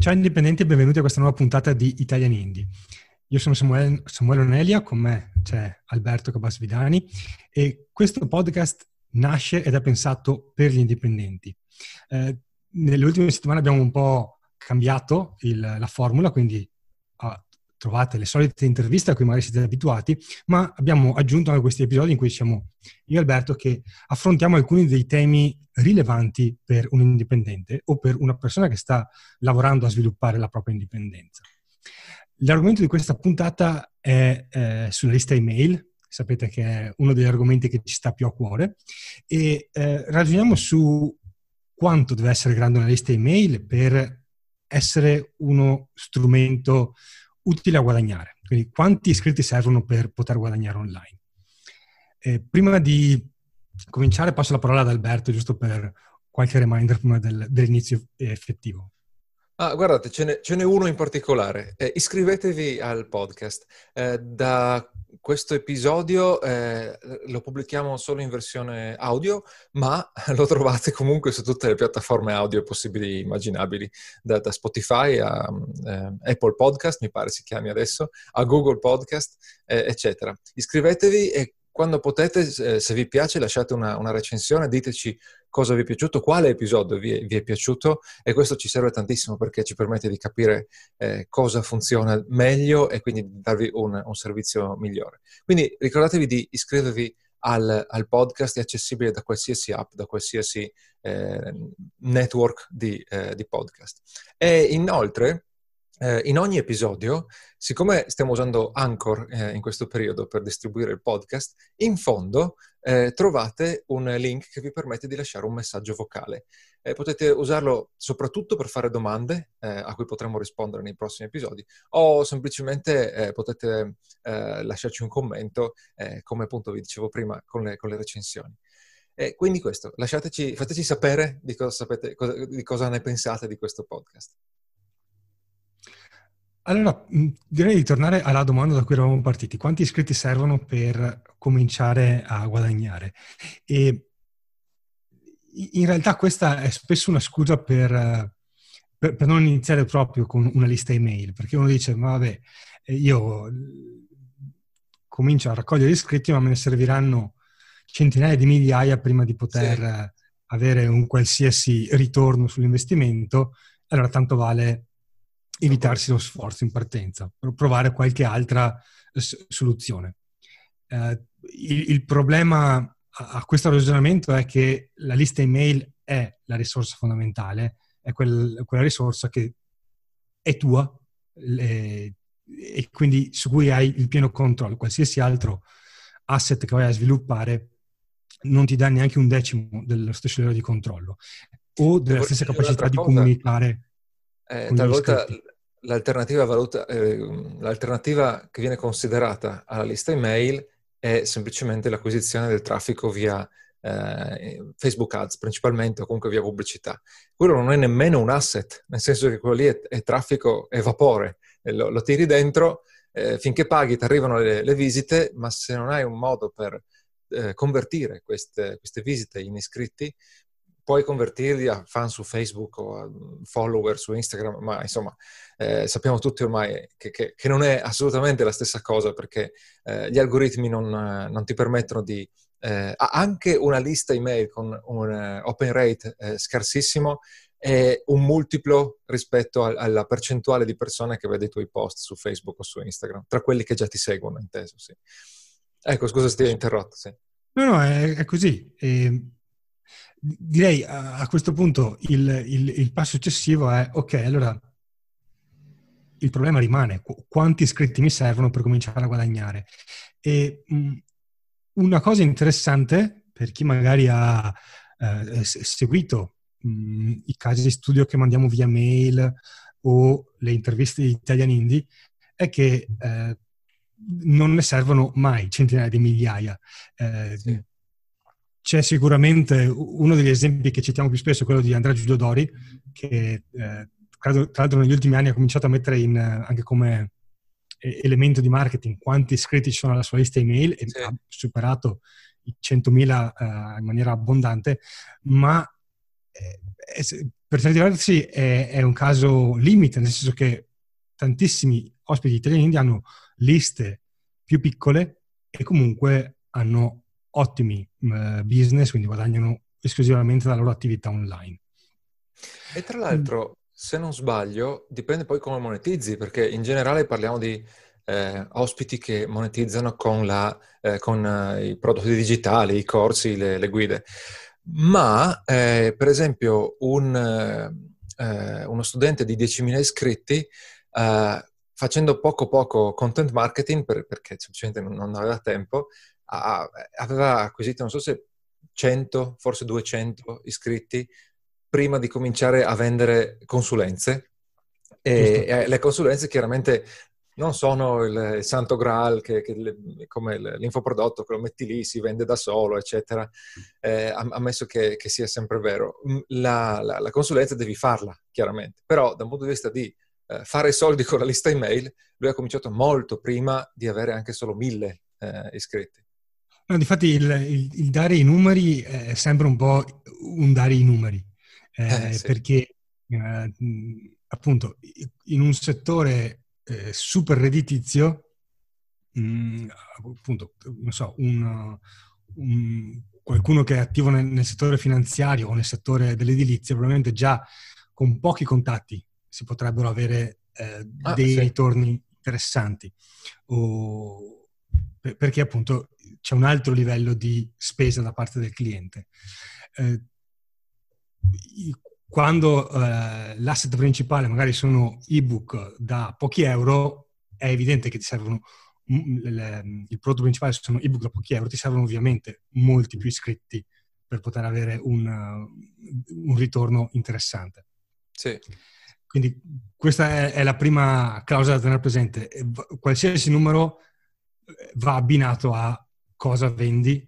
Ciao indipendenti e benvenuti a questa nuova puntata di Italian Indie. Io sono Samuele, Samuele Onelia, con me c'è Alberto Cabasvidani e questo podcast nasce ed è pensato per gli indipendenti. Eh, nelle ultime settimane abbiamo un po' cambiato il, la formula, quindi uh, trovate le solite interviste a cui magari siete abituati, ma abbiamo aggiunto anche questi episodi in cui siamo io e Alberto che affrontiamo alcuni dei temi rilevanti per un indipendente o per una persona che sta lavorando a sviluppare la propria indipendenza. L'argomento di questa puntata è eh, sulla lista email, sapete che è uno degli argomenti che ci sta più a cuore, e eh, ragioniamo su quanto deve essere grande una lista email per essere uno strumento utile a guadagnare. Quindi quanti iscritti servono per poter guadagnare online. Eh, prima di cominciare passo la parola ad Alberto, giusto per qualche reminder prima del, dell'inizio effettivo. Ah, guardate, ce n'è, ce n'è uno in particolare. Eh, iscrivetevi al podcast. Eh, da questo episodio eh, lo pubblichiamo solo in versione audio, ma lo trovate comunque su tutte le piattaforme audio possibili e immaginabili, da, da, Spotify a eh, Apple Podcast, mi pare si chiami adesso, a Google Podcast, eh, eccetera. Iscrivetevi e quando potete, eh, se vi piace, lasciate una, una, recensione, diteci cosa vi è piaciuto, quale episodio vi è, vi è, piaciuto e questo ci serve tantissimo perché ci permette di capire eh, cosa funziona meglio e quindi di darvi un, un, servizio migliore. Quindi ricordatevi di iscrivervi al, al, podcast, è accessibile da qualsiasi app, da qualsiasi eh, network di, eh, di podcast. E inoltre eh, in ogni episodio, siccome stiamo usando Anchor eh, in questo periodo per distribuire il podcast, in fondo eh, trovate un link che vi permette di lasciare un messaggio vocale. Eh, potete usarlo soprattutto per fare domande eh, a cui potremo rispondere nei prossimi episodi o semplicemente eh, potete lasciarci un commento, come appunto vi dicevo prima con le, con le recensioni. E quindi questo, lasciateci, fateci sapere di cosa, sapete, cosa, di cosa ne pensate di questo podcast. Allora, direi di tornare alla domanda da cui eravamo partiti. Quanti iscritti servono per cominciare a guadagnare? E in realtà questa è spesso una scusa per, per, per non iniziare proprio con una lista email, perché uno dice, ma vabbè, eh, io comincio a raccogliere iscritti, ma me ne serviranno centinaia di migliaia prima di poter sì. avere un qualsiasi ritorno sull'investimento, allora tanto vale evitarsi lo sforzo in partenza, provare qualche altra s- soluzione. Eh, il, il, problema a, a, questo ragionamento è che la lista email è la risorsa fondamentale, è quel, quella risorsa che è tua le, e quindi su cui hai il pieno controllo. Qualsiasi altro asset che vai a sviluppare non ti dà neanche un decimo dello stesso livello di controllo o della stessa capacità di comunicare. Eh, talvolta l'alternativa, valuta, eh, l'alternativa che viene considerata alla lista email è semplicemente l'acquisizione del traffico via eh, Facebook Ads principalmente o comunque via pubblicità. Quello non è nemmeno un asset, nel senso che quello lì è, è traffico, è vapore, lo, lo tiri dentro, eh, finché paghi ti arrivano le, le, visite, ma se non hai un modo per eh, convertire queste, queste visite in iscritti, puoi convertirli a fan su Facebook o a follower su Instagram, ma insomma eh, sappiamo tutti ormai che, che, che, non è assolutamente la stessa cosa perché eh, gli algoritmi non, non, ti permettono di... Eh, anche una lista email con un uh, open rate eh, scarsissimo è un multiplo rispetto a, alla percentuale di persone che vede i tuoi post su Facebook o su Instagram, tra quelli che già ti seguono, inteso, sì. Ecco, scusa se ti ho interrotto, sì. No, no, è, è così. E direi a, questo punto il, il, il, passo successivo è, ok, allora il problema rimane, quanti iscritti mi servono per cominciare a guadagnare? E mh, una cosa interessante per chi magari ha eh, seguito mh, i casi di studio che mandiamo via mail o le interviste di Italian Indie è che eh, non ne servono mai centinaia di migliaia. Eh, sì. C'è sicuramente uno degli esempi che citiamo più spesso, quello di Andrea Giulio Dori, che eh, tra l'altro negli ultimi anni ha cominciato a mettere in, anche come elemento di marketing quanti iscritti ci sono alla sua lista email e sì. ha superato i 100.000 uh, in maniera abbondante, ma eh, per certi versi è, è, un caso limite, nel senso che tantissimi ospiti italiani hanno liste più piccole e comunque hanno ottimi uh, business, quindi guadagnano esclusivamente dalla loro attività online. E tra l'altro, se non sbaglio, dipende poi come monetizzi, perché in generale parliamo di eh, ospiti che monetizzano con, la, eh, con eh, i prodotti digitali, i corsi, le, le guide. Ma, eh, per esempio, un, eh, uno studente di 10.000 iscritti, eh, facendo poco poco content marketing, per, perché semplicemente non aveva tempo, a, aveva acquisito, non so se 100, forse 200 iscritti prima di cominciare a vendere consulenze. E, e le consulenze chiaramente non sono il, il santo graal che, che le, come l'infoprodotto che lo metti lì, si vende da solo, eccetera, eh, ammesso che, che, sia sempre vero. La, la, la, consulenza devi farla, chiaramente, però da un punto di vista di eh, fare soldi con la lista email, lui ha cominciato molto prima di avere anche solo mille eh, iscritti. No, difatti il, il, il, dare i numeri è sempre un po' un dare i numeri, eh, eh sì. perché eh, appunto in un settore eh, super redditizio, mh, appunto, non so, un, un, qualcuno che è attivo nel, nel, settore finanziario o nel settore dell'edilizia, probabilmente già con pochi contatti si potrebbero avere eh, ah, dei sì. ritorni interessanti. O, perché appunto c'è un altro livello di spesa da parte del cliente. Eh, quando eh, l'asset principale magari sono ebook da pochi euro, è evidente che ti servono il prodotto principale sono ebook da pochi euro, ti servono ovviamente molti più iscritti per poter avere un, un ritorno interessante. Sì. Quindi questa è, è, la prima clausola da tenere presente. Qualsiasi numero eh, va abbinato a cosa vendi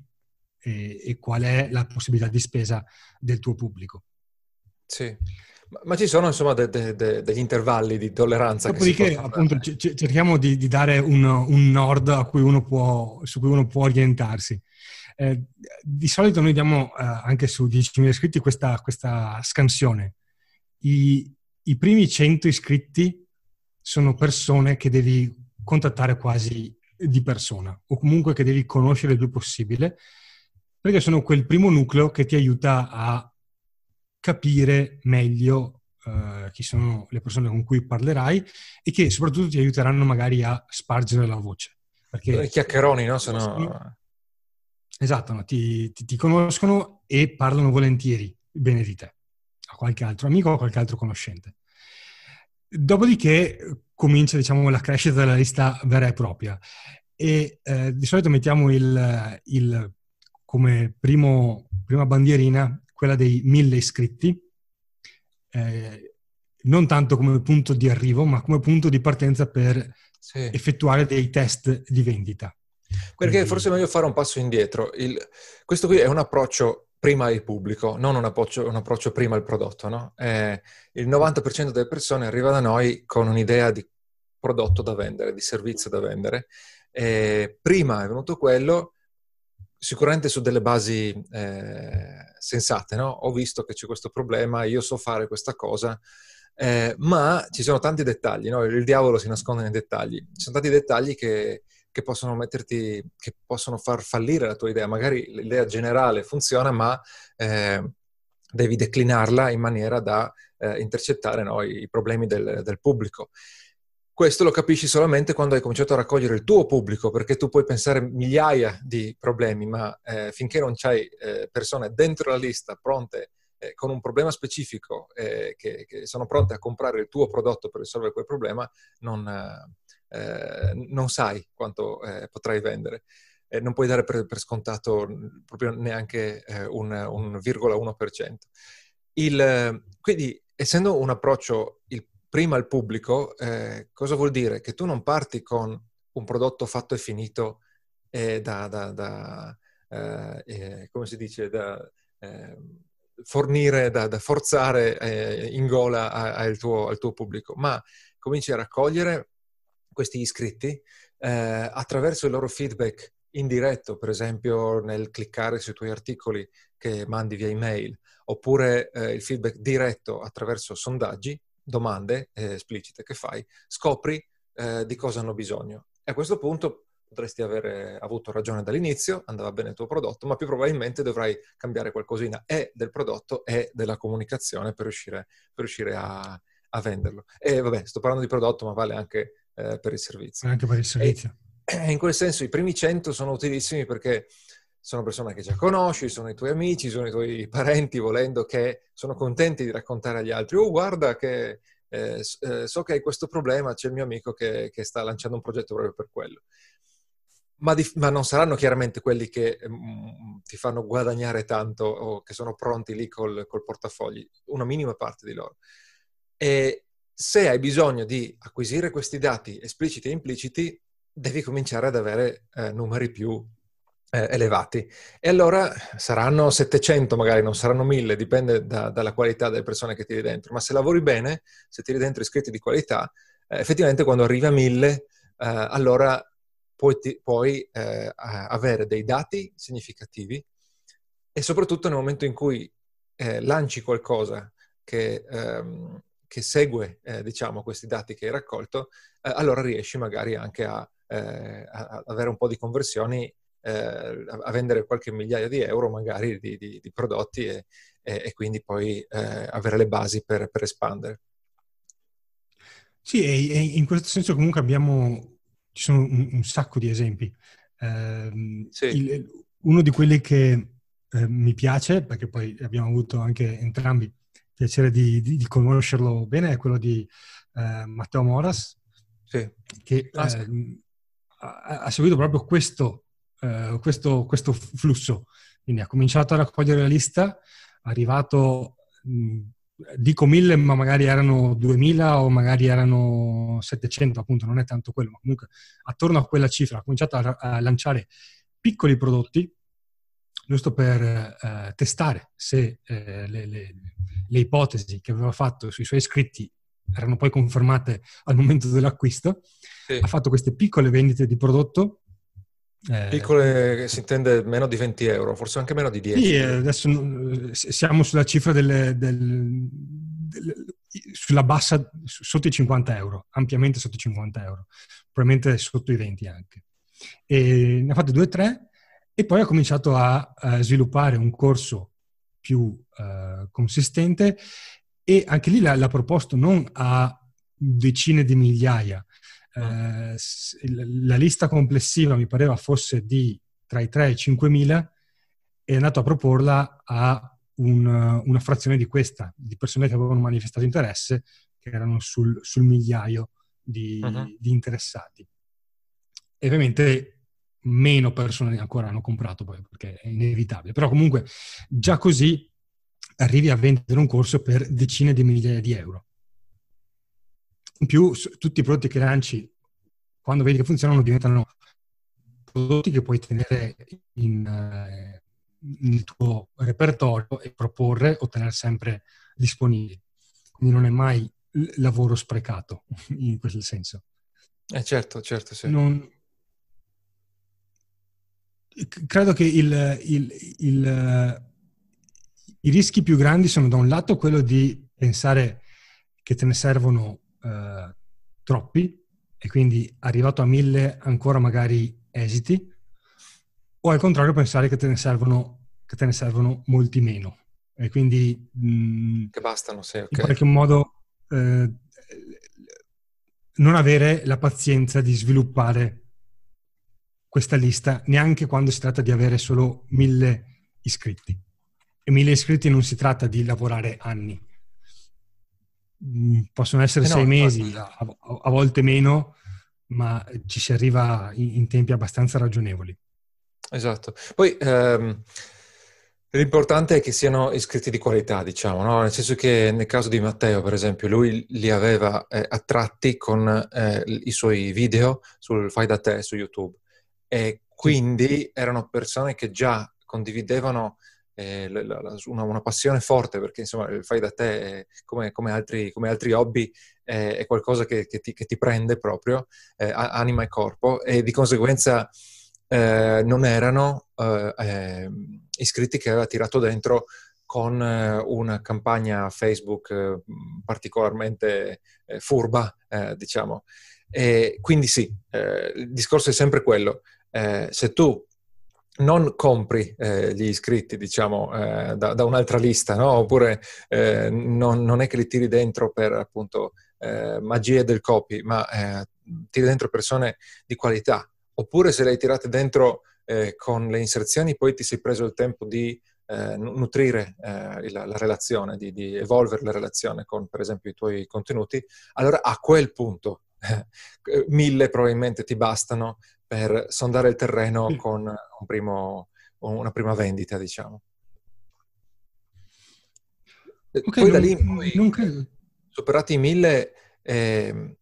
e, e qual è la possibilità di spesa del tuo pubblico. Sì, ma ci sono insomma de, de, de, degli intervalli di tolleranza. Dopodiché appunto c- cerchiamo di, di dare un, un, nord cui può, su cui uno può orientarsi. Eh, di solito noi diamo eh, anche su 10.000 iscritti questa, questa scansione. I, I, primi 100 iscritti sono persone che devi contattare quasi di persona o comunque che devi conoscere il più possibile perché sono quel primo nucleo che ti aiuta a capire meglio uh, chi sono le persone con cui parlerai e che soprattutto ti aiuteranno magari a spargere la voce. Perché I chiacchieroni, no? Sono... Esatto, no? ti, ti, ti, conoscono e parlano volentieri bene di te, a qualche altro amico o a qualche altro conoscente. Dopodiché comincia, diciamo, la crescita della lista vera e propria. E eh, di solito mettiamo il, il come primo, prima bandierina quella dei mille iscritti, eh, non tanto come punto di arrivo, ma come punto di partenza per sì. effettuare dei test di vendita. Perché Quindi... forse è meglio fare un passo indietro. Il... questo qui è un approccio prima al pubblico, non un approccio, un approccio prima al prodotto. No? Eh, il 90% delle persone arriva da noi con un'idea di prodotto da vendere, di servizio da vendere. Eh, prima è venuto quello, sicuramente su delle basi eh, sensate, no? Ho visto che c'è questo problema, io so fare questa cosa, eh, ma ci sono tanti dettagli, no? Il diavolo si nasconde nei dettagli. Ci sono tanti dettagli che, che possono metterti, che possono far fallire la tua idea. Magari l'idea generale funziona, ma eh, devi declinarla in maniera da eh, intercettare no? i, problemi del, del pubblico. Questo lo capisci solamente quando hai cominciato a raccogliere il tuo pubblico, perché tu puoi pensare migliaia di problemi, ma eh, finché non c'hai eh, persone dentro la lista pronte eh, con un problema specifico eh, che, che, sono pronte a comprare il tuo prodotto per risolvere quel problema, non, eh, non sai quanto eh, potrai vendere. non puoi dare per, per scontato proprio neanche un, un 1%. Il, quindi, essendo un approccio, il prima al pubblico, eh, cosa vuol dire? Che tu non parti con un prodotto fatto e finito eh, da, da, da eh, eh come si dice, da fornire, da, da forzare eh, in gola a, a tuo, al tuo pubblico, ma cominci a raccogliere questi iscritti eh, attraverso il loro feedback indiretto, per esempio nel cliccare sui tuoi articoli che mandi via email, oppure eh, il feedback diretto attraverso sondaggi, domande eh, esplicite che fai, scopri eh, di cosa hanno bisogno. E a questo punto potresti avere avuto ragione dall'inizio, andava bene il tuo prodotto, ma più probabilmente dovrai cambiare qualcosina e del prodotto e della comunicazione per riuscire, per riuscire a, a, venderlo. E vabbè, sto parlando di prodotto, ma vale anche eh, per il servizio. Anche per il servizio. E, in quel senso i primi 100 sono utilissimi perché sono persone che già conosci, sono i tuoi amici, sono i tuoi parenti, volendo che sono contenti di raccontare agli altri, oh guarda che eh, eh, so che hai questo problema, c'è il mio amico che, che sta lanciando un progetto proprio per quello ma, di, ma, non saranno chiaramente quelli che mm, ti fanno guadagnare tanto o che sono pronti lì col, col, portafogli, una minima parte di loro. E se hai bisogno di acquisire questi dati espliciti e impliciti, devi cominciare ad avere eh, numeri più eh, elevati. E allora saranno 700 magari, non saranno 1000, dipende da, dalla qualità delle persone che tiri dentro. Ma se lavori bene, se tiri dentro iscritti di qualità, eh, effettivamente quando arrivi a 1000, eh, allora puoi, puoi eh, avere dei dati significativi e soprattutto nel momento in cui eh, lanci qualcosa che, ehm, che segue, eh, diciamo, questi dati che hai raccolto, eh, allora riesci magari anche a, eh, a, avere un po' di conversioni, eh, a vendere qualche migliaia di euro magari di, di, di prodotti e, e, e, quindi poi avere le basi per, per espandere. Sì, e in questo senso comunque abbiamo ci sono un, un sacco di esempi. Eh, sì. il, uno di quelli che eh, mi piace, perché poi abbiamo avuto anche entrambi piacere di, di, di conoscerlo bene, è quello di eh, Matteo Moras, sì. che ah, sì. Ehm, ha, ha, seguito proprio questo, eh, questo, questo, flusso. Quindi ha cominciato a raccogliere la lista, è arrivato mh, dico mille, ma magari erano 2000 o magari erano 700, appunto, non è tanto quello, ma comunque attorno a quella cifra ha cominciato a, a lanciare piccoli prodotti, giusto per eh, testare se eh, le, le, le, ipotesi che aveva fatto sui suoi iscritti erano poi confermate al momento dell'acquisto. Sì. Ha fatto queste piccole vendite di prodotto eh, Piccole si intende meno di 20 euro, forse anche meno di 10. Sì, eh, adesso siamo sulla cifra delle, del, del, sulla bassa, sotto i 50 euro, ampiamente sotto i 50 euro, probabilmente sotto i 20 anche. E ne ha fatte due o tre e poi ha cominciato a, a sviluppare un corso più uh, consistente e anche lì l'ha, l'ha proposto non a decine di migliaia, eh, la lista complessiva mi pareva fosse di tra i 3 e i 5 mila è andato a proporla a un, una frazione di questa, di persone che avevano manifestato interesse, che erano sul, sul migliaio di, uh-huh. di, interessati. E ovviamente meno persone ancora hanno comprato poi, perché è inevitabile. Però comunque già così arrivi a vendere un corso per decine di migliaia di euro. In più, tutti i prodotti che lanci, quando vedi che funzionano, diventano prodotti che puoi tenere in, uh, nel tuo repertorio e proporre o tenere sempre disponibili. Quindi non è mai lavoro sprecato in questo senso. Eh certo, certo, sì. Non... Credo che il, il, il, i rischi più grandi sono da un lato quello di pensare che te ne servono eh, troppi e quindi arrivato a mille ancora magari esiti, o al contrario pensare che te ne servono, te ne servono molti meno. E quindi... Mh, mm, che bastano, sì, ok. In qualche modo eh, non avere la pazienza di sviluppare questa lista neanche quando si tratta di avere solo mille iscritti. E mille iscritti non si tratta di lavorare anni, Mm, possono essere eh no, sei mesi, a, a, volte meno, ma ci si arriva in, in tempi abbastanza ragionevoli. Esatto. Poi ehm, l'importante è che siano iscritti di qualità, diciamo, no? nel senso che nel caso di Matteo, per esempio, lui li aveva eh, attratti con eh, i suoi video sul Fai da te su YouTube e quindi erano persone che già condividevano eh, la, la, una, una, passione forte perché insomma il fai da te come, come, altri, come altri, hobby eh, è qualcosa che, che, ti, che, ti, prende proprio eh, anima e corpo e di conseguenza eh, non erano eh, iscritti che aveva tirato dentro con eh, una campagna Facebook eh, particolarmente eh, furba, diciamo. E quindi sì, il discorso è sempre quello. Se tu non compri eh, gli iscritti, diciamo, eh, da, da, un'altra lista, no? oppure eh, non, non, è che li tiri dentro per appunto magie del copy, ma tiri dentro persone di qualità, oppure se le hai tirate dentro con le inserzioni, poi ti sei preso il tempo di eh, nutrire eh, la, la, relazione, di, di, evolvere la relazione con, per esempio, i tuoi contenuti, allora a quel punto eh, mille probabilmente ti bastano per sondare il terreno con un primo, una prima vendita, diciamo. Eh, okay, poi non, da lì in poi, non superati i mille, eh,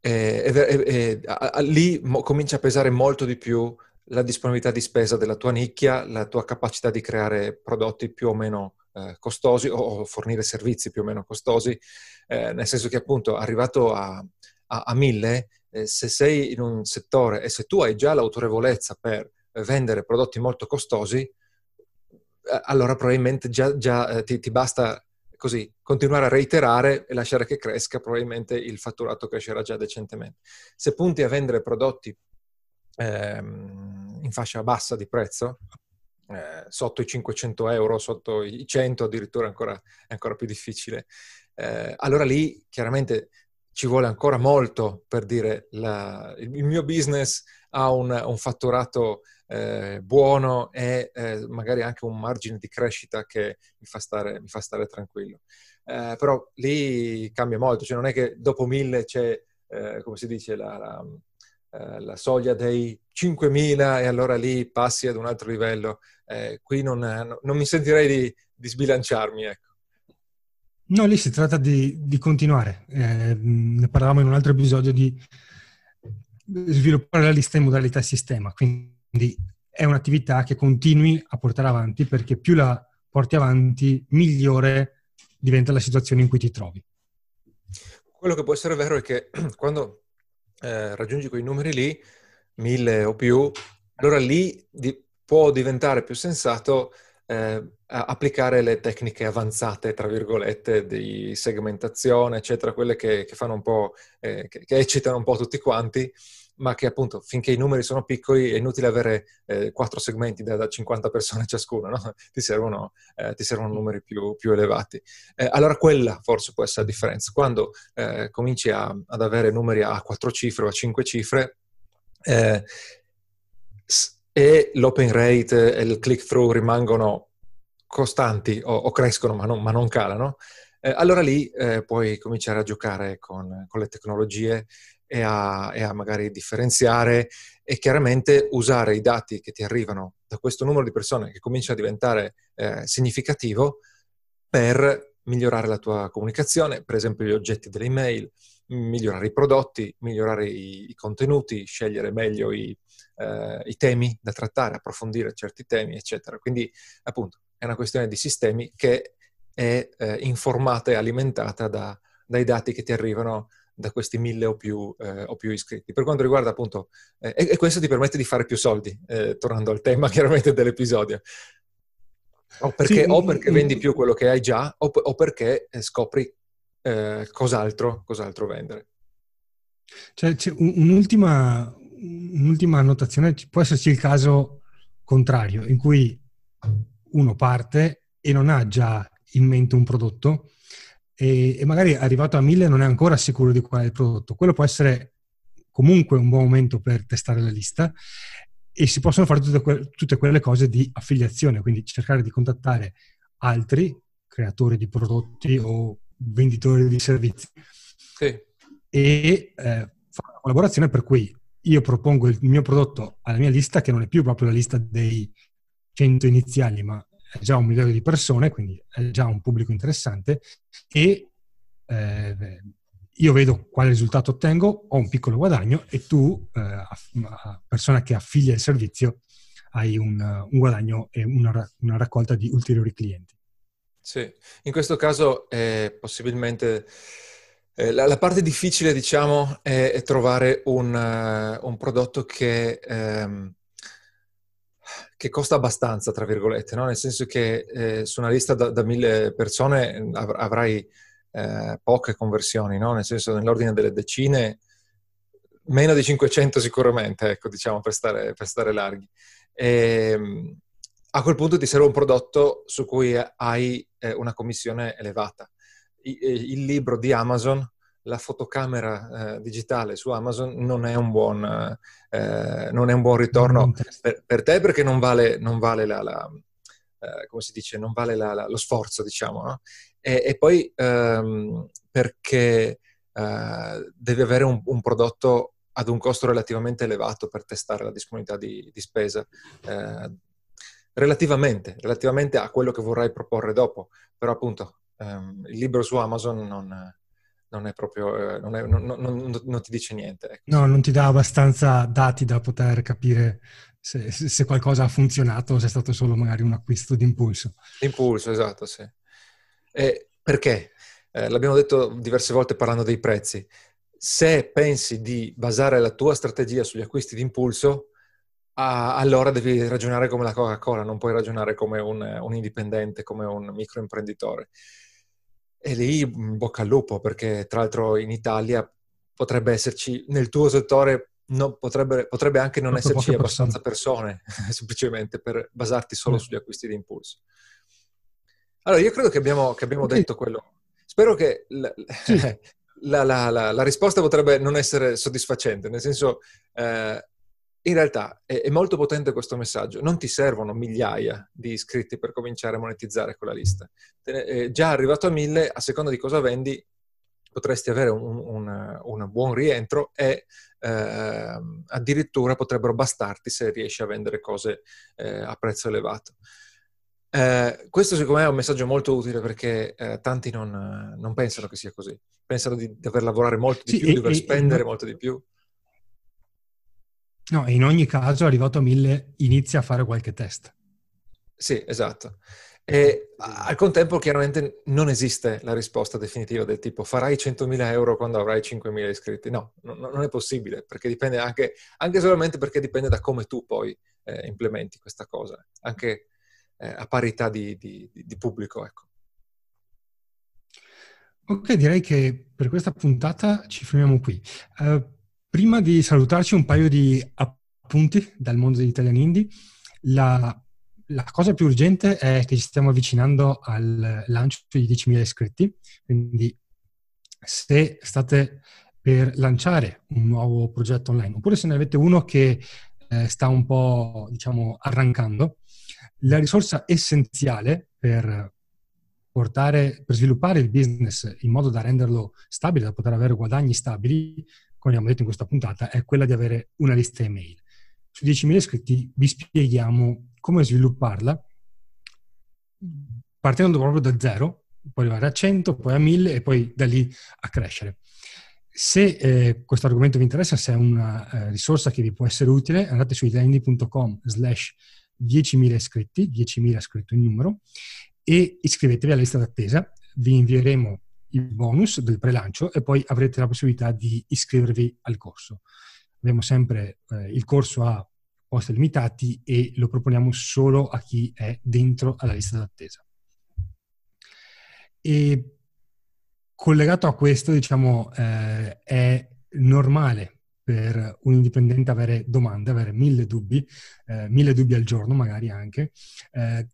eh, lì mo, comincia a pesare molto di più la disponibilità di spesa della tua nicchia, la tua capacità di creare prodotti più o meno eh, costosi o, o, fornire servizi più o meno costosi, eh, nel senso che appunto arrivato a, a, a mille, eh, se sei in un settore e se tu hai già l'autorevolezza per vendere prodotti molto costosi, eh, allora probabilmente già, già eh, ti, ti basta così continuare a reiterare e lasciare che cresca, probabilmente il fatturato crescerà già decentemente. Se punti a vendere prodotti ehm, in fascia bassa di prezzo, eh, sotto i 500 euro, sotto i 100 addirittura ancora, è ancora più difficile. Eh, allora lì chiaramente ci vuole ancora molto per dire la, il, mio business ha un, un fatturato eh, buono e eh, magari anche un margine di crescita che mi fa stare, mi fa stare tranquillo. Eh, però lì cambia molto, cioè non è che dopo mille c'è, eh, come si dice, la, la eh, la soglia dei 5.000 e allora lì passi ad un altro livello. Eh, qui non, non, mi sentirei di, di, sbilanciarmi, ecco. No, lì si tratta di, di continuare. Eh, ne parlavamo in un altro episodio di sviluppare la lista in modalità sistema, quindi è un'attività che continui a portare avanti perché più la porti avanti, migliore diventa la situazione in cui ti trovi. Quello che può essere vero è che quando eh, raggiungi quei numeri lì, mille o più, allora lì di, può diventare più sensato eh, applicare le tecniche avanzate, tra virgolette, di segmentazione, eccetera, quelle che, che fanno un po', eh, che, che, eccitano un po' tutti quanti, ma che appunto finché i numeri sono piccoli è inutile avere eh, quattro segmenti da, da, 50 persone ciascuno, no? ti, servono, eh, ti, servono, numeri più, più elevati. Eh, allora quella forse può essere la differenza. Quando eh, cominci a, ad avere numeri a quattro cifre o a cinque cifre, eh, e l'open rate e il click-through rimangono costanti o, o crescono ma non, ma non calano, eh, allora lì eh, puoi cominciare a giocare con, con le tecnologie e a, e a, magari differenziare e chiaramente usare i dati che ti arrivano da questo numero di persone che comincia a diventare eh, significativo per migliorare la tua comunicazione, per esempio gli oggetti delle email, migliorare i prodotti, migliorare i, i contenuti, scegliere meglio i, eh, i, temi da trattare, approfondire certi temi, eccetera. Quindi, appunto, è una questione di sistemi che è eh, informata e alimentata da, dai dati che ti arrivano da questi mille o più, eh, o più iscritti. Per quanto riguarda appunto, eh, e, questo ti permette di fare più soldi, eh, tornando al tema chiaramente dell'episodio. O perché, sì, o perché vendi più quello che hai già, o, o perché eh, scopri eh, cos'altro, cos'altro, vendere. Cioè, c'è un'ultima, un'ultima annotazione, può esserci il caso contrario, in cui uno parte e non ha già in mente un prodotto, e, e magari arrivato a 1000 non è ancora sicuro di qual è il prodotto. Quello può essere comunque un buon momento per testare la lista e si possono fare tutte, que- tutte quelle cose di affiliazione, quindi cercare di contattare altri creatori di prodotti o venditori di servizi sì. e eh, fare una collaborazione per cui io propongo il mio prodotto alla mia lista che non è più proprio la lista dei 100 iniziali ma è già un milione di persone, quindi è già un pubblico interessante e eh, io vedo quale risultato ottengo, ho un piccolo guadagno e tu, eh, persona che affiglia il servizio, hai un, un guadagno e una, una, raccolta di ulteriori clienti. Sì, in questo caso è possibilmente Eh, la, la, parte difficile, diciamo, è, è trovare un, uh, un, prodotto che, um, che, costa abbastanza, tra virgolette, no? nel senso che eh, su una lista da, da mille persone av- avrai eh, poche conversioni, no? nel senso nell'ordine delle decine, meno di 500 sicuramente, ecco, diciamo, per stare, per stare larghi. E, ehm, a quel punto ti serve un prodotto su cui hai eh, una commissione elevata il libro di Amazon, la fotocamera eh, digitale su Amazon non è un buon, eh, non è un buon ritorno per, per, te perché non vale, non vale la, la eh, come si dice, non vale la, lo sforzo, diciamo, no? e, e, poi ehm, perché eh, devi avere un, un, prodotto ad un costo relativamente elevato per testare la disponibilità di, di spesa. Eh, relativamente, relativamente a quello che vorrai proporre dopo, però appunto um, il libro su Amazon non, non è proprio, eh, non, è, non, non, non, ti dice niente. Ecco. No, non ti dà abbastanza dati da poter capire se, se, qualcosa ha funzionato o se è stato solo magari un acquisto d'impulso. Impulso, esatto, sì. E perché? Eh, l'abbiamo detto diverse volte parlando dei prezzi. Se pensi di basare la tua strategia sugli acquisti d'impulso, ah, allora devi ragionare come la Coca-Cola, non puoi ragionare come un, un indipendente, come un microimprenditore. E lì bocca al lupo, perché tra l'altro in Italia potrebbe esserci, nel tuo settore no, potrebbe, potrebbe, anche non Molto esserci abbastanza persone, persone semplicemente per basarti solo mm. sugli acquisti di impulso. Allora, io credo che abbiamo, che abbiamo detto quello. Spero che la, sì. la, la, la, risposta potrebbe non essere soddisfacente, nel senso, eh, in realtà è, è, molto potente questo messaggio. Non ti servono migliaia di iscritti per cominciare a monetizzare quella lista. Eh, già arrivato a mille, a seconda di cosa vendi, potresti avere un, un, un buon rientro e eh, addirittura potrebbero bastarti se riesci a vendere cose eh, a prezzo elevato. Eh, questo secondo me è un messaggio molto utile perché eh, tanti non, non, pensano che sia così. Pensano di dover lavorare molto di sì, più, di dover spendere e, molto di più. No, in ogni caso, arrivato a 1000, inizia a fare qualche test. Sì, esatto. E al contempo, chiaramente, non esiste la risposta definitiva del tipo farai 100.000 euro quando avrai 5.000 iscritti. No, no, non è possibile, perché dipende anche, anche solamente perché dipende da come tu poi eh, implementi questa cosa, anche eh, a parità di, di, di pubblico, ecco. Ok, direi che per questa puntata ci fermiamo qui. Uh, Prima di salutarci un paio di appunti dal mondo degli Italian Indie. La, la, cosa più urgente è che ci stiamo avvicinando al lancio di 10.000 iscritti, quindi se state per lanciare un nuovo progetto online, oppure se ne avete uno che eh, sta un po', diciamo, arrancando, la risorsa essenziale per portare, per sviluppare il business in modo da renderlo stabile, da poter avere guadagni stabili, come abbiamo detto in questa puntata, è quella di avere una lista email. Su 10.000 iscritti vi spieghiamo come svilupparla partendo proprio da zero, poi arrivare a 100, poi a 1000 e poi da lì a crescere. Se eh, questo argomento vi interessa, se è una eh, risorsa che vi può essere utile, andate su italiandi.com slash 10.000 iscritti, 10.000 scritto in numero, e iscrivetevi alla lista d'attesa. Vi invieremo il bonus del prelancio e poi avrete la possibilità di iscrivervi al corso. Abbiamo sempre eh, il corso a posti limitati e lo proponiamo solo a chi è dentro alla lista d'attesa. E collegato a questo, diciamo, eh, è normale per un indipendente avere domande, avere mille dubbi, eh, mille dubbi al giorno magari anche, eh,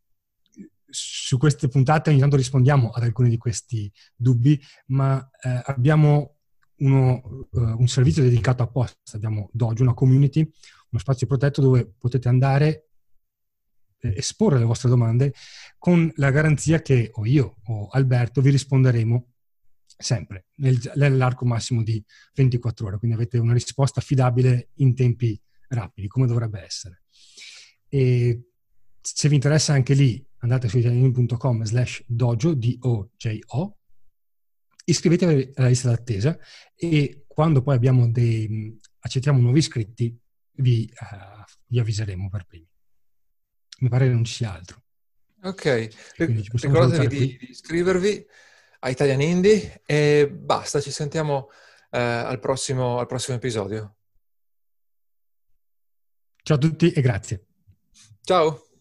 su queste puntate ogni tanto rispondiamo ad alcuni di questi dubbi, ma eh, abbiamo uno, uh, un servizio dedicato apposta, abbiamo Dojo, una community, uno spazio protetto dove potete andare eh, esporre le vostre domande con la garanzia che o io o Alberto vi risponderemo sempre nel, nell'arco massimo di 24 ore, quindi avete una risposta affidabile in tempi rapidi, come dovrebbe essere. E se vi interessa anche lì, andate su italiani.com slash dojo, D-O-J-O, iscrivetevi alla lista d'attesa e quando poi abbiamo dei, accettiamo nuovi iscritti vi, uh, vi avviseremo per primi. Mi pare che non ci sia altro. Ok, ricordatevi di, di, iscrivervi. a Italian Indie e basta, ci sentiamo eh, al, prossimo, al prossimo episodio. Ciao a tutti e grazie. Ciao.